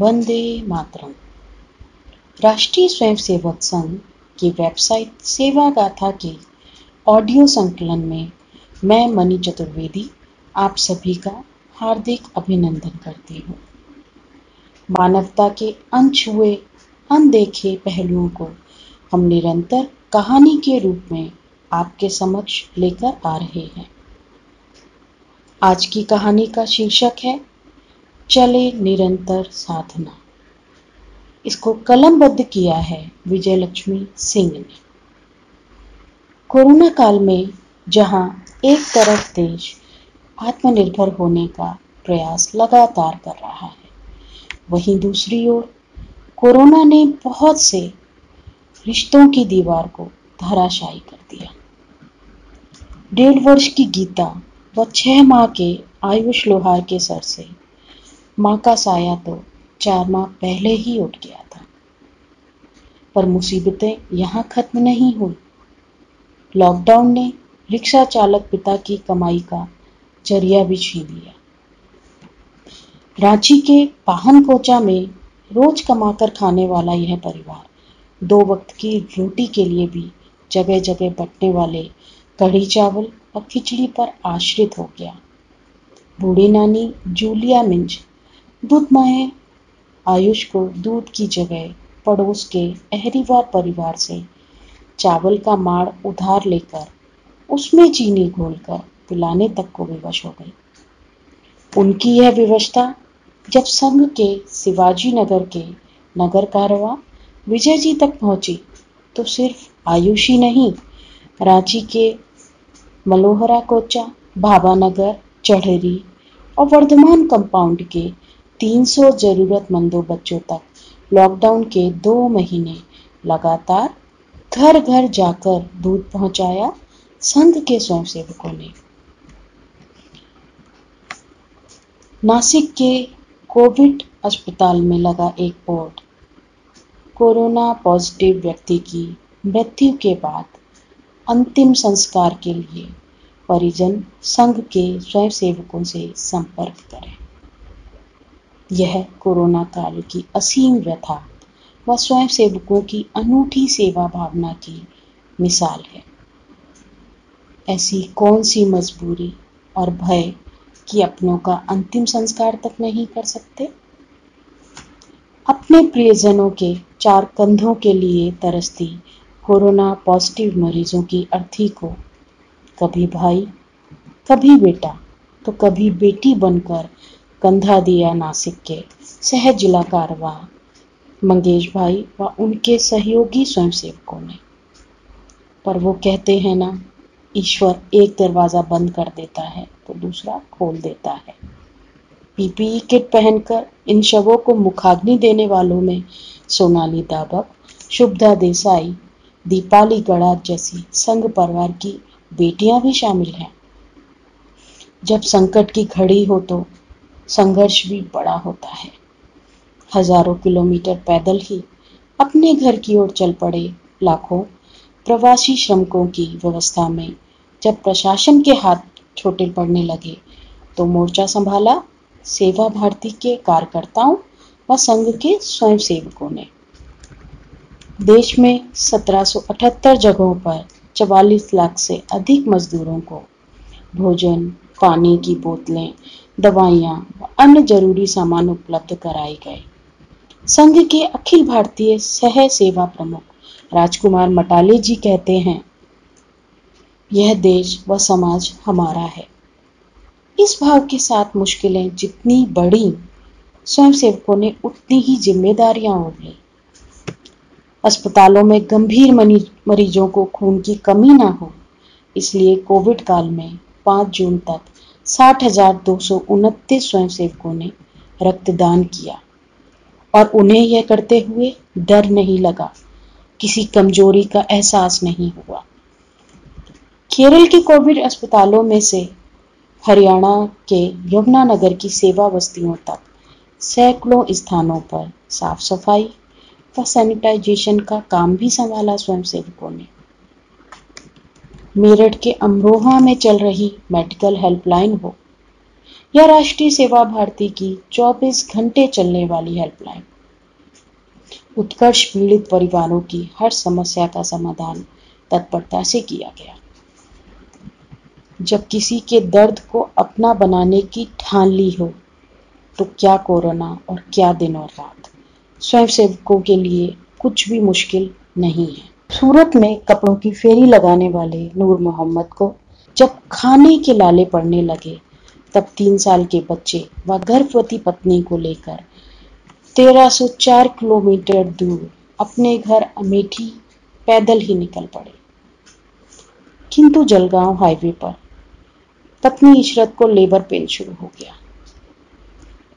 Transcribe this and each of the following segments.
वंदे मातरम। राष्ट्रीय स्वयंसेवक संघ की वेबसाइट सेवा गाथा के ऑडियो संकलन में मैं मनी चतुर्वेदी आप सभी का हार्दिक अभिनंदन करती हूँ। मानवता के अनछुए अनदेखे पहलुओं को हम निरंतर कहानी के रूप में आपके समक्ष लेकर आ रहे हैं। आज की कहानी का शीर्षक है चले निरंतर साधना। इसको कलमबद्ध किया है विजयलक्ष्मी सिंह ने। कोरोना काल में जहाँ एक तरफ़ देश आत्मनिर्भर होने का प्रयास लगातार कर रहा है, वहीं दूसरी ओर कोरोना ने बहुत से रिश्तों की दीवार को धराशायी कर दिया। डेढ़ वर्ष की गीता व छह माह के आयुष लोहार के सर से माँ का साया तो चार माह पहले ही उठ गया था। पर मुसीबतें यहाँ खत्म नहीं हुई। लॉकडाउन ने रिक्शा चालक पिता की कमाई का ज़रिया भी छीन लिया। रांची के पाहन कोचा में रोज कमाकर खाने वाला यह परिवार दो वक्त की रोटी के लिए भी जगह जगह बटने वाले कढ़ी चावल और खिचड़ी पर आश्रित हो गया। बूढ़ी नानी जूलिया मिंज दूध माए आयुष को दूध की जगह पड़ोस के अहरीवार परिवार से चावल का माड़ उधार लेकर, उसमें चीनी घोलकर पिलाने तक को विवश हो गई। उनकी यह व्यवस्था जब संघ के शिवाजी नगर के नगर कारवा विजय जी तक पहुँची तो सिर्फ़ आयुषी नहीं, रांची के मलोहरा कोचा भाबानगर चढ़ेरी और वर्धमान कंपाउंड के 300 जरूरतमंदों बच्चों तक लॉकडाउन के दो महीने लगातार घर घर जाकर दूध पहुँचाया संघ के स्वयंसेवकों ने। नासिक के कोविड अस्पताल में लगा एक बोर्ड कोरोना पॉजिटिव व्यक्ति की मृत्यु के बाद अंतिम संस्कार के लिए परिजन संघ के स्वयंसेवकों से संपर्क करें। यह कोरोना काल की असीम व्यथा व स्वयं सेवकों की अनूठी सेवा भावना की मिसाल है। ऐसी कौन सी मजबूरी और भय कि अपनों का अंतिम संस्कार तक नहीं कर सकते? अपने प्रियजनों के चार कंधों के लिए तरसती कोरोना पॉजिटिव मरीजों की अर्थी को कभी भाई, कभी बेटा तो कभी बेटी बनकर कंधा दिया नासिक के सह जिला कारवा मंगेश भाई व उनके सहयोगी स्वयंसेवकों ने। पर वो कहते हैं ना, ईश्वर एक दरवाज़ा बंद कर देता है तो दूसरा खोल देता है। पीपीई किट पहनकर इन शवों को मुखाग्नि देने वालों में सोनाली दाबक, शुभदा देसाई, दीपाली गड़ा जैसी संघ परिवार की बेटियाँ भी शामिल हैं। जब संकट की घड़ी हो तो संघर्ष भी बड़ा होता है। हज़ारों किलोमीटर पैदल ही अपने घर की ओर चल पड़े लाखों प्रवासी श्रमिकों की व्यवस्था में जब प्रशासन के हाथ छोटे पड़ने लगे तो मोर्चा संभाला, सेवा भारती के कार्यकर्ताओं व संघ के स्वयंसेवकों ने। देश में 1778 जगहों पर 44 लाख से अधिक मजदूरों को भोजन, पानी की बोतलें दवाइयाँ व अन्य ज़रूरी सामान उपलब्ध कराए गए। संघ के अखिल भारतीय सह सेवा प्रमुख राजकुमार मटाले जी कहते हैं, यह देश व समाज हमारा है। इस भाव के साथ मुश्किलें जितनी बढ़ी स्वयंसेवकों ने उतनी ही जिम्मेदारियाँ ओढ़। ली अस्पतालों में गंभीर मरीजों को खून की कमी ना हो, इसलिए कोविड काल में 5 जून तक साठ हज़ार दो सौ उनतीस स्वयंसेवकों ने रक्तदान किया और उन्हें यह करते हुए डर नहीं लगा। किसी कमज़ोरी का एहसास नहीं हुआ। केरल के कोविड अस्पतालों में से हरियाणा के यमुनानगर की सेवा बस्तियों तक सैकड़ों स्थानों पर साफ़ सफ़ाई व सैनिटाइजेशन का काम भी संभाला स्वयंसेवकों ने। मेरठ के अमरोहा में चल रही मेडिकल हेल्पलाइन हो। या राष्ट्रीय सेवा भारती की 24 घंटे चलने वाली हेल्पलाइन उत्कर्ष पीड़ित परिवारों की हर समस्या का समाधान तत्परता से किया गया। जब किसी के दर्द को अपना बनाने की ठान ली हो तो क्या कोरोना और क्या दिन और रात? स्वयंसेवकों के लिए कुछ भी मुश्किल नहीं है। सूरत में कपड़ों की फेरी लगाने वाले नूर मोहम्मद को जब खाने के लाले पड़ने लगे, तब तीन साल के बच्चे व गर्भवती पत्नी को लेकर 1304 किलोमीटर दूर अपने घर अमेठी पैदल ही निकल पड़े। किंतु जलगांव हाईवे पर पत्नी इशरत को लेबर पेन शुरू हो गया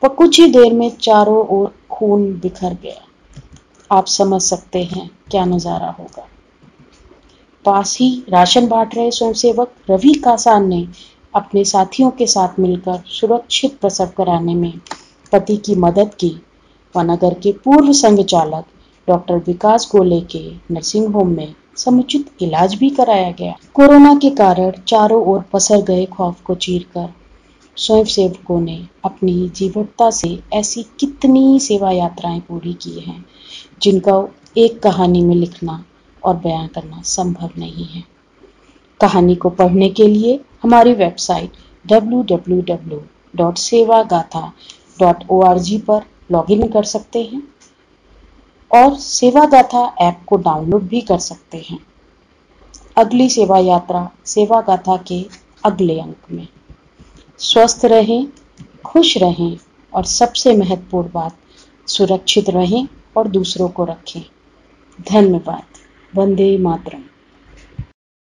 वह कुछ ही देर में चारों ओर खून बिखर गया। आप समझ सकते हैं क्या नज़ारा होगा। पास ही राशन बांट रहे स्वयंसेवक रवि कासान ने अपने साथियों के साथ मिलकर सुरक्षित प्रसव कराने में पति की मदद की। व नगर के पूर्व संघ चालक डॉक्टर विकास गोले के नर्सिंग होम में समुचित इलाज भी कराया गया। कोरोना के कारण चारों ओर पसर गए खौफ को चीरकर स्वयं सेवकों ने अपनी जीवटता से ऐसी कितनी सेवा यात्राएँ पूरी की हैं, जिनका एक कहानी में लिखना और बयां करना संभव नहीं है। कहानी को पढ़ने के लिए हमारी वेबसाइट www.sevagata.org पर लॉगिन कर सकते हैं और सेवा गाथा ऐप को डाउनलोड भी कर सकते हैं। अगली सेवा यात्रा सेवा गाथा के अगले अंक में। स्वस्थ रहें, खुश रहें और सबसे महत्वपूर्ण बात सुरक्षित रहें और दूसरों को रखें। धन्यवाद। वंदे मातरम।